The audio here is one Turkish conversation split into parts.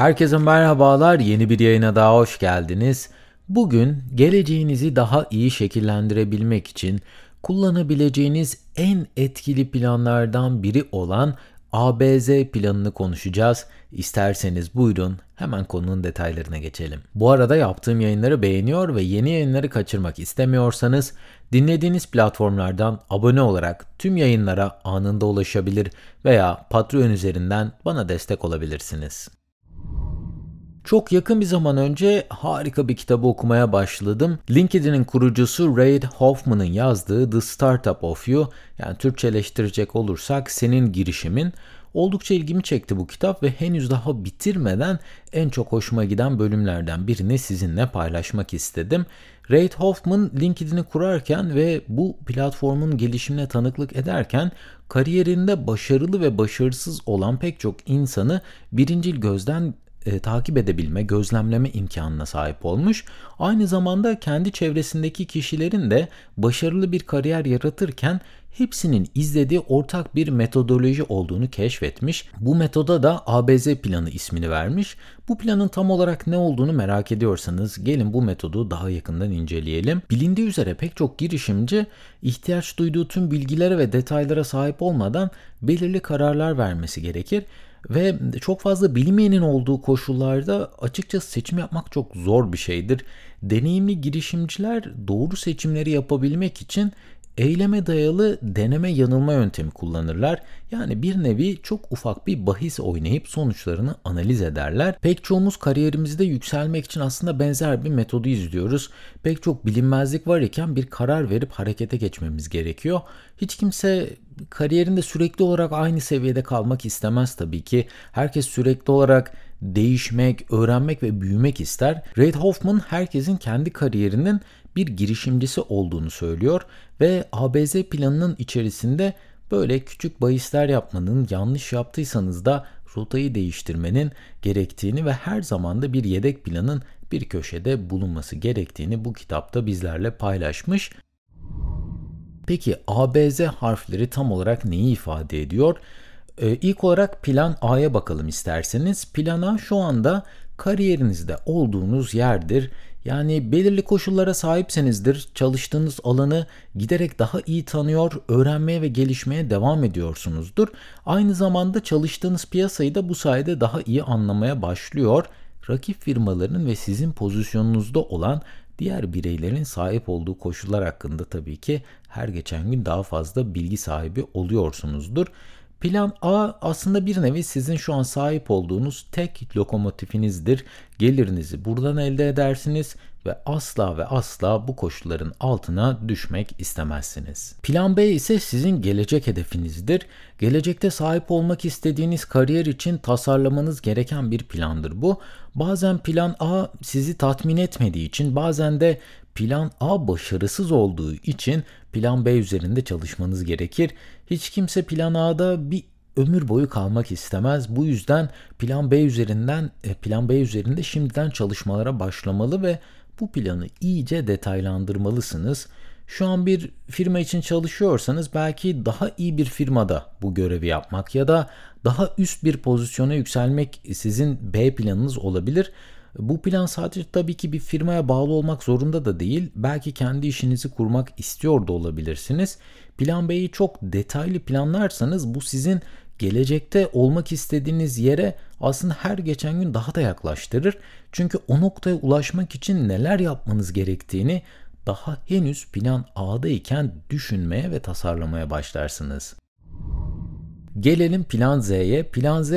Herkese merhabalar. Yeni bir yayına daha hoş geldiniz. Bugün geleceğinizi daha iyi şekillendirebilmek için kullanabileceğiniz en etkili planlardan biri olan ABZ planını konuşacağız. İsterseniz buyurun hemen konunun detaylarına geçelim. Bu arada yaptığım yayınları beğeniyor ve yeni yayınları kaçırmak istemiyorsanız dinlediğiniz platformlardan abone olarak tüm yayınlara anında ulaşabilir veya Patreon üzerinden bana destek olabilirsiniz. Çok yakın bir zaman önce harika bir kitabı okumaya başladım. LinkedIn'in kurucusu Reid Hoffman'ın yazdığı The Startup of You yani Türkçeleştirecek olursak senin girişimin Oldukça ilgimi çekti bu kitap ve henüz daha bitirmeden en çok hoşuma giden bölümlerden birini sizinle paylaşmak istedim. Reid Hoffman LinkedIn'i kurarken ve bu platformun gelişimine tanıklık ederken kariyerinde başarılı ve başarısız olan pek çok insanı birincil gözden e, takip edebilme, gözlemleme imkanına sahip olmuş. Aynı zamanda kendi çevresindeki kişilerin de başarılı bir kariyer yaratırken hepsinin izlediği ortak bir metodoloji olduğunu keşfetmiş. Bu metoda da ABZ planı ismini vermiş. Bu planın tam olarak ne olduğunu merak ediyorsanız gelin bu metodu daha yakından inceleyelim. Bilindiği üzere pek çok girişimci ihtiyaç duyduğu tüm bilgilere ve detaylara sahip olmadan belirli kararlar vermesi gerekir ve çok fazla bilmeyenin olduğu koşullarda açıkçası seçim yapmak çok zor bir şeydir. Deneyimli girişimciler doğru seçimleri yapabilmek için eyleme dayalı deneme yanılma yöntemi kullanırlar. Yani bir nevi çok ufak bir bahis oynayıp sonuçlarını analiz ederler. Pek çoğumuz kariyerimizde yükselmek için aslında benzer bir metodu izliyoruz. Pek çok bilinmezlik var iken bir karar verip harekete geçmemiz gerekiyor. Hiç kimse kariyerinde sürekli olarak aynı seviyede kalmak istemez tabii ki. Herkes sürekli olarak değişmek, öğrenmek ve büyümek ister. Reid Hoffman herkesin kendi kariyerinin bir girişimcisi olduğunu söylüyor ve ABZ planının içerisinde böyle küçük bahisler yapmanın, yanlış yaptıysanız da rotayı değiştirmenin gerektiğini ve her zaman da bir yedek planın bir köşede bulunması gerektiğini bu kitapta bizlerle paylaşmış. Peki ABZ harfleri tam olarak neyi ifade ediyor? Ee, ilk olarak plan A'ya bakalım isterseniz. Plan A şu anda kariyerinizde olduğunuz yerdir. Yani belirli koşullara sahipsenizdir, çalıştığınız alanı giderek daha iyi tanıyor, öğrenmeye ve gelişmeye devam ediyorsunuzdur. Aynı zamanda çalıştığınız piyasayı da bu sayede daha iyi anlamaya başlıyor. Rakip firmaların ve sizin pozisyonunuzda olan diğer bireylerin sahip olduğu koşullar hakkında tabii ki her geçen gün daha fazla bilgi sahibi oluyorsunuzdur. Plan A aslında bir nevi sizin şu an sahip olduğunuz tek lokomotifinizdir. Gelirinizi buradan elde edersiniz ve asla ve asla bu koşulların altına düşmek istemezsiniz. Plan B ise sizin gelecek hedefinizdir. Gelecekte sahip olmak istediğiniz kariyer için tasarlamanız gereken bir plandır bu. Bazen plan A sizi tatmin etmediği için bazen de plan A başarısız olduğu için plan B üzerinde çalışmanız gerekir. Hiç kimse plan A'da bir ömür boyu kalmak istemez. Bu yüzden plan B üzerinden e, plan B üzerinde şimdiden çalışmalara başlamalı ve bu planı iyice detaylandırmalısınız. Şu an bir firma için çalışıyorsanız belki daha iyi bir firmada bu görevi yapmak ya da daha üst bir pozisyona yükselmek sizin B planınız olabilir. Bu plan sadece tabii ki bir firmaya bağlı olmak zorunda da değil. Belki kendi işinizi kurmak istiyor da olabilirsiniz. Plan B'yi çok detaylı planlarsanız bu sizin gelecekte olmak istediğiniz yere aslında her geçen gün daha da yaklaştırır. Çünkü o noktaya ulaşmak için neler yapmanız gerektiğini daha henüz plan A'da iken düşünmeye ve tasarlamaya başlarsınız. Gelelim plan Z'ye. Plan Z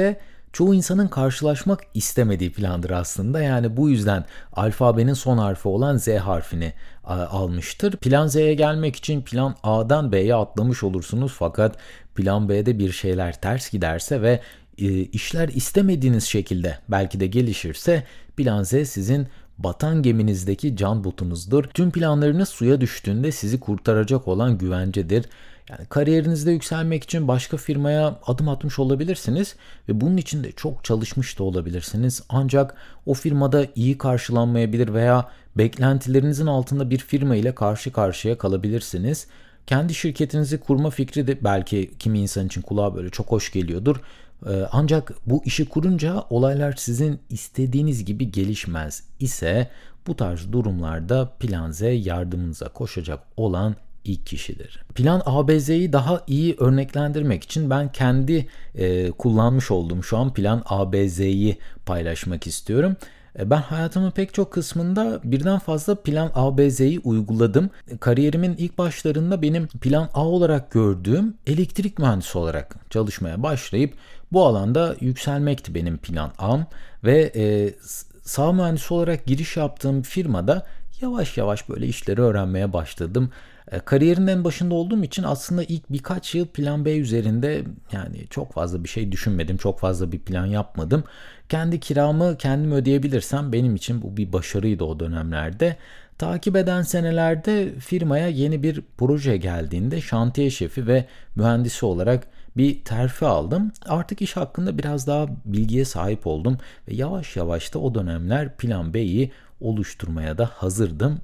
çoğu insanın karşılaşmak istemediği plandır aslında. Yani bu yüzden alfabenin son harfi olan Z harfini almıştır. Plan Z'ye gelmek için plan A'dan B'ye atlamış olursunuz fakat plan B'de bir şeyler ters giderse ve e, işler istemediğiniz şekilde belki de gelişirse plan Z sizin batan geminizdeki can botunuzdur. Tüm planlarınız suya düştüğünde sizi kurtaracak olan güvencedir. Yani kariyerinizde yükselmek için başka firmaya adım atmış olabilirsiniz ve bunun için de çok çalışmış da olabilirsiniz. Ancak o firmada iyi karşılanmayabilir veya beklentilerinizin altında bir firma ile karşı karşıya kalabilirsiniz. Kendi şirketinizi kurma fikri de belki kimi insan için kulağa böyle çok hoş geliyordur. Ee, ancak bu işi kurunca olaylar sizin istediğiniz gibi gelişmez ise bu tarz durumlarda Plan Z yardımınıza koşacak olan ilk kişidir. Plan ABZ'yi daha iyi örneklendirmek için ben kendi e, kullanmış olduğum şu an Plan ABZ'yi paylaşmak istiyorum. E, ben hayatımın pek çok kısmında birden fazla plan A, B, Z'yi uyguladım. Kariyerimin ilk başlarında benim plan A olarak gördüğüm elektrik mühendisi olarak çalışmaya başlayıp bu alanda yükselmekti benim plan A'm ve e, sağ mühendisi olarak giriş yaptığım firmada yavaş yavaş böyle işleri öğrenmeye başladım. E, kariyerin en başında olduğum için aslında ilk birkaç yıl plan B üzerinde yani çok fazla bir şey düşünmedim. Çok fazla bir plan yapmadım. Kendi kiramı kendim ödeyebilirsem benim için bu bir başarıydı o dönemlerde. Takip eden senelerde firmaya yeni bir proje geldiğinde şantiye şefi ve mühendisi olarak bir terfi aldım. Artık iş hakkında biraz daha bilgiye sahip oldum ve yavaş yavaş da o dönemler plan B'yi oluşturmaya da hazırdım.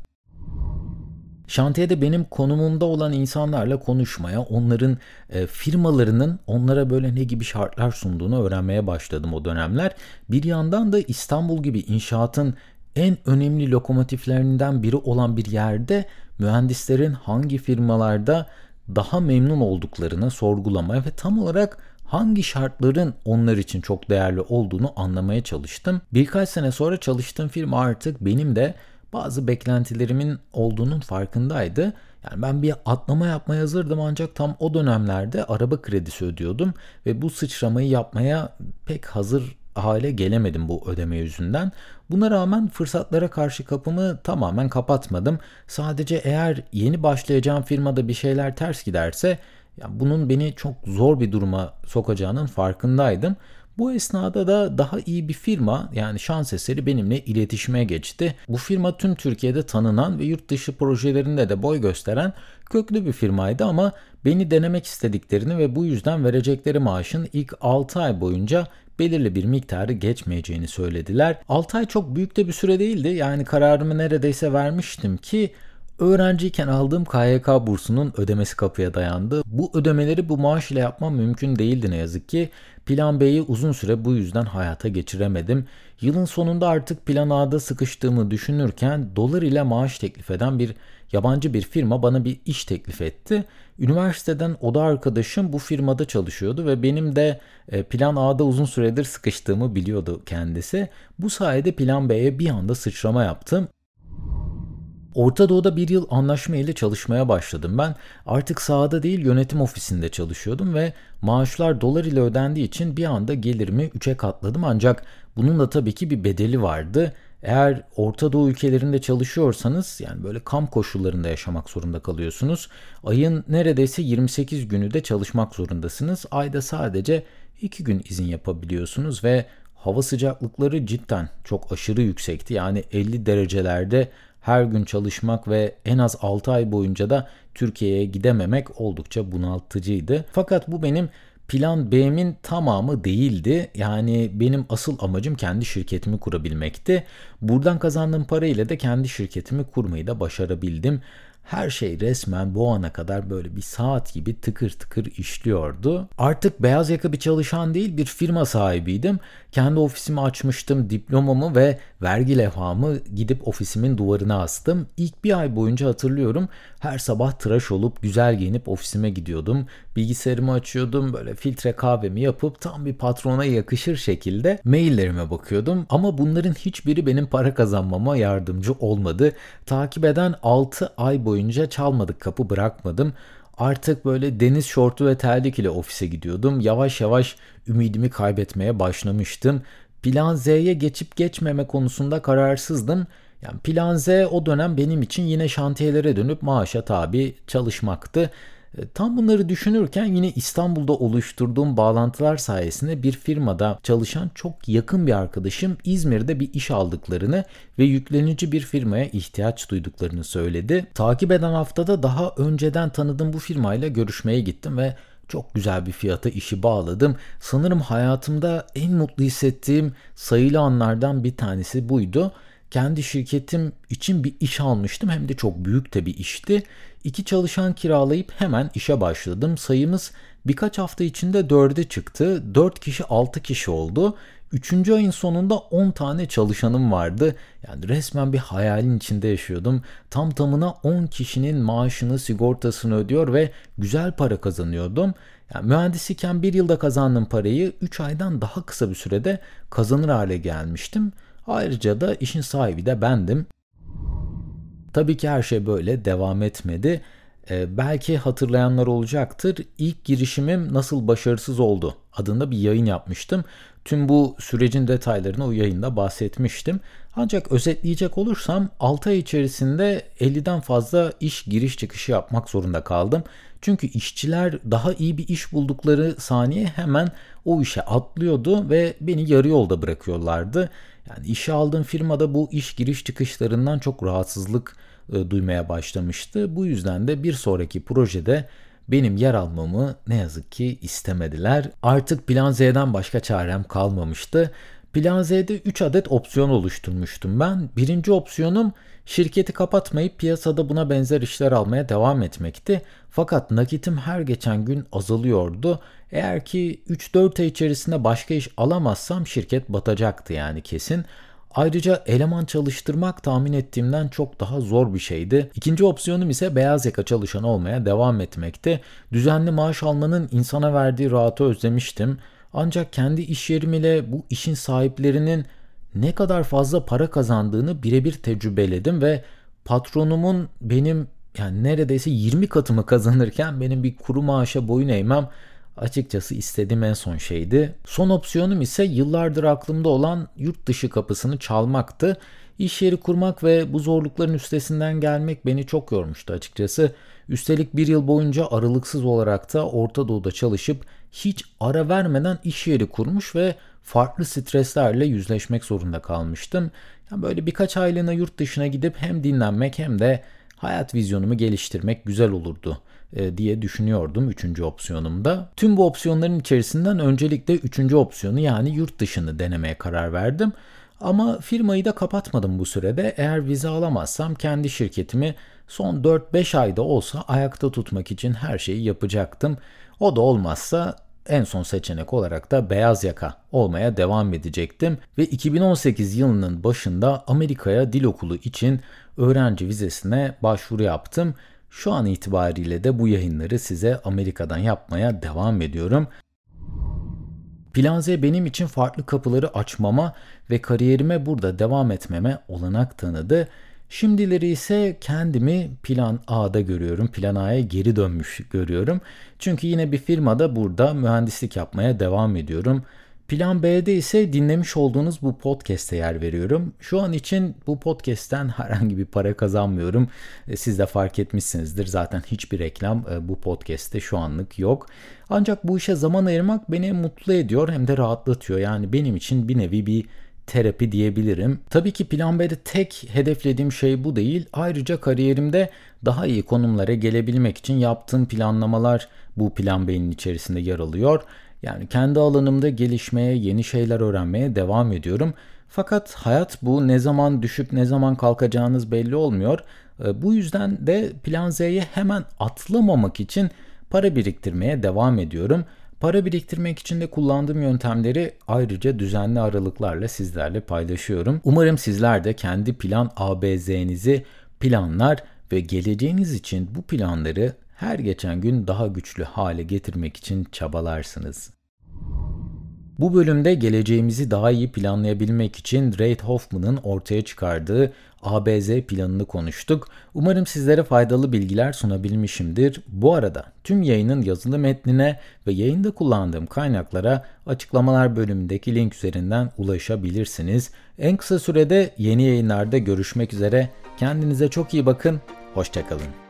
Şantiyede benim konumumda olan insanlarla konuşmaya, onların e, firmalarının onlara böyle ne gibi şartlar sunduğunu öğrenmeye başladım o dönemler. Bir yandan da İstanbul gibi inşaatın en önemli lokomotiflerinden biri olan bir yerde mühendislerin hangi firmalarda daha memnun olduklarını sorgulamaya ve tam olarak hangi şartların onlar için çok değerli olduğunu anlamaya çalıştım. Birkaç sene sonra çalıştığım firma artık benim de bazı beklentilerimin olduğunun farkındaydı. Yani ben bir atlama yapmaya hazırdım ancak tam o dönemlerde araba kredisi ödüyordum ve bu sıçramayı yapmaya pek hazır hale gelemedim bu ödeme yüzünden. Buna rağmen fırsatlara karşı kapımı tamamen kapatmadım. Sadece eğer yeni başlayacağım firmada bir şeyler ters giderse ya bunun beni çok zor bir duruma sokacağının farkındaydım. Bu esnada da daha iyi bir firma yani şans eseri benimle iletişime geçti. Bu firma tüm Türkiye'de tanınan ve yurt dışı projelerinde de boy gösteren köklü bir firmaydı ama beni denemek istediklerini ve bu yüzden verecekleri maaşın ilk 6 ay boyunca belirli bir miktarı geçmeyeceğini söylediler. 6 ay çok büyük de bir süre değildi. Yani kararımı neredeyse vermiştim ki Öğrenciyken aldığım KYK bursunun ödemesi kapıya dayandı. Bu ödemeleri bu maaş ile yapmam mümkün değildi ne yazık ki. Plan B'yi uzun süre bu yüzden hayata geçiremedim. Yılın sonunda artık plan A'da sıkıştığımı düşünürken dolar ile maaş teklif eden bir yabancı bir firma bana bir iş teklif etti. Üniversiteden oda arkadaşım bu firmada çalışıyordu ve benim de e, plan A'da uzun süredir sıkıştığımı biliyordu kendisi. Bu sayede plan B'ye bir anda sıçrama yaptım. Orta Doğu'da bir yıl anlaşma ile çalışmaya başladım. Ben artık sahada değil yönetim ofisinde çalışıyordum ve maaşlar dolar ile ödendiği için bir anda gelirimi 3'e katladım ancak bunun da tabii ki bir bedeli vardı. Eğer Orta Doğu ülkelerinde çalışıyorsanız yani böyle kamp koşullarında yaşamak zorunda kalıyorsunuz. Ayın neredeyse 28 günü de çalışmak zorundasınız. Ayda sadece 2 gün izin yapabiliyorsunuz ve hava sıcaklıkları cidden çok aşırı yüksekti. Yani 50 derecelerde her gün çalışmak ve en az 6 ay boyunca da Türkiye'ye gidememek oldukça bunaltıcıydı. Fakat bu benim plan B'min tamamı değildi. Yani benim asıl amacım kendi şirketimi kurabilmekti. Buradan kazandığım parayla da kendi şirketimi kurmayı da başarabildim. Her şey resmen bu ana kadar böyle bir saat gibi tıkır tıkır işliyordu. Artık beyaz yaka bir çalışan değil bir firma sahibiydim. Kendi ofisimi açmıştım, diplomamı ve vergi levhamı gidip ofisimin duvarına astım. İlk bir ay boyunca hatırlıyorum her sabah tıraş olup güzel giyinip ofisime gidiyordum. Bilgisayarımı açıyordum böyle filtre kahvemi yapıp tam bir patrona yakışır şekilde maillerime bakıyordum. Ama bunların hiçbiri benim para kazanmama yardımcı olmadı. Takip eden 6 ay boyunca çalmadık kapı bırakmadım. Artık böyle deniz şortu ve terlik ile ofise gidiyordum. Yavaş yavaş ümidimi kaybetmeye başlamıştım. Plan Z'ye geçip geçmeme konusunda kararsızdım. Yani plan Z o dönem benim için yine şantiyelere dönüp maaşa tabi çalışmaktı. E, tam bunları düşünürken yine İstanbul'da oluşturduğum bağlantılar sayesinde bir firmada çalışan çok yakın bir arkadaşım İzmir'de bir iş aldıklarını ve yüklenici bir firmaya ihtiyaç duyduklarını söyledi. Takip eden haftada daha önceden tanıdığım bu firmayla görüşmeye gittim ve çok güzel bir fiyata işi bağladım. Sanırım hayatımda en mutlu hissettiğim sayılı anlardan bir tanesi buydu kendi şirketim için bir iş almıştım. Hem de çok büyük de bir işti. İki çalışan kiralayıp hemen işe başladım. Sayımız Birkaç hafta içinde 4'e çıktı. 4 kişi 6 kişi oldu. Üçüncü ayın sonunda 10 tane çalışanım vardı. Yani resmen bir hayalin içinde yaşıyordum. Tam tamına 10 kişinin maaşını, sigortasını ödüyor ve güzel para kazanıyordum. Yani mühendis iken bir yılda kazandığım parayı 3 aydan daha kısa bir sürede kazanır hale gelmiştim. Ayrıca da işin sahibi de bendim. Tabii ki her şey böyle devam etmedi. Ee, belki hatırlayanlar olacaktır. İlk girişimim nasıl başarısız oldu adında bir yayın yapmıştım. Tüm bu sürecin detaylarını o yayında bahsetmiştim. Ancak özetleyecek olursam 6 ay içerisinde 50'den fazla iş giriş çıkışı yapmak zorunda kaldım. Çünkü işçiler daha iyi bir iş buldukları saniye hemen o işe atlıyordu ve beni yarı yolda bırakıyorlardı. Yani işe aldığım firmada bu iş giriş çıkışlarından çok rahatsızlık e, duymaya başlamıştı. Bu yüzden de bir sonraki projede benim yer almamı ne yazık ki istemediler. Artık Plan Z'den başka çarem kalmamıştı. Plan Z'de 3 adet opsiyon oluşturmuştum ben. Birinci opsiyonum şirketi kapatmayıp piyasada buna benzer işler almaya devam etmekti. Fakat nakitim her geçen gün azalıyordu. Eğer ki 3-4 ay içerisinde başka iş alamazsam şirket batacaktı yani kesin. Ayrıca eleman çalıştırmak tahmin ettiğimden çok daha zor bir şeydi. İkinci opsiyonum ise beyaz yaka çalışan olmaya devam etmekti. Düzenli maaş almanın insana verdiği rahatı özlemiştim. Ancak kendi iş yerim ile bu işin sahiplerinin ne kadar fazla para kazandığını birebir tecrübeledim ve patronumun benim yani neredeyse 20 katımı kazanırken benim bir kuru maaşa boyun eğmem açıkçası istediğim en son şeydi. Son opsiyonum ise yıllardır aklımda olan yurt dışı kapısını çalmaktı. İş yeri kurmak ve bu zorlukların üstesinden gelmek beni çok yormuştu açıkçası. Üstelik bir yıl boyunca aralıksız olarak da Orta Doğu'da çalışıp hiç ara vermeden iş yeri kurmuş ve farklı streslerle yüzleşmek zorunda kalmıştım. Yani böyle birkaç aylığına yurt dışına gidip hem dinlenmek hem de hayat vizyonumu geliştirmek güzel olurdu diye düşünüyordum üçüncü opsiyonumda. Tüm bu opsiyonların içerisinden öncelikle üçüncü opsiyonu yani yurt dışını denemeye karar verdim. Ama firmayı da kapatmadım bu sürede. Eğer vize alamazsam kendi şirketimi son 4-5 ayda olsa ayakta tutmak için her şeyi yapacaktım. O da olmazsa en son seçenek olarak da beyaz yaka olmaya devam edecektim ve 2018 yılının başında Amerika'ya dil okulu için öğrenci vizesine başvuru yaptım. Şu an itibariyle de bu yayınları size Amerika'dan yapmaya devam ediyorum. Plan Z benim için farklı kapıları açmama ve kariyerime burada devam etmeme olanak tanıdı. Şimdileri ise kendimi plan A'da görüyorum. Plan A'ya geri dönmüş görüyorum. Çünkü yine bir firmada burada mühendislik yapmaya devam ediyorum. Plan B'de ise dinlemiş olduğunuz bu podcast'e yer veriyorum. Şu an için bu podcast'ten herhangi bir para kazanmıyorum. E, siz de fark etmişsinizdir. Zaten hiçbir reklam e, bu podcast'te şu anlık yok. Ancak bu işe zaman ayırmak beni mutlu ediyor hem de rahatlatıyor. Yani benim için bir nevi bir terapi diyebilirim. Tabii ki plan B'de tek hedeflediğim şey bu değil. Ayrıca kariyerimde daha iyi konumlara gelebilmek için yaptığım planlamalar bu plan B'nin içerisinde yer alıyor. Yani kendi alanımda gelişmeye, yeni şeyler öğrenmeye devam ediyorum. Fakat hayat bu ne zaman düşüp ne zaman kalkacağınız belli olmuyor. Ee, bu yüzden de plan Z'ye hemen atlamamak için para biriktirmeye devam ediyorum. Para biriktirmek için de kullandığım yöntemleri ayrıca düzenli aralıklarla sizlerle paylaşıyorum. Umarım sizler de kendi plan ABZ'nizi planlar ve geleceğiniz için bu planları her geçen gün daha güçlü hale getirmek için çabalarsınız. Bu bölümde geleceğimizi daha iyi planlayabilmek için Reid Hoffman'ın ortaya çıkardığı ABZ planını konuştuk. Umarım sizlere faydalı bilgiler sunabilmişimdir. Bu arada tüm yayının yazılı metnine ve yayında kullandığım kaynaklara açıklamalar bölümündeki link üzerinden ulaşabilirsiniz. En kısa sürede yeni yayınlarda görüşmek üzere. Kendinize çok iyi bakın. Hoşçakalın.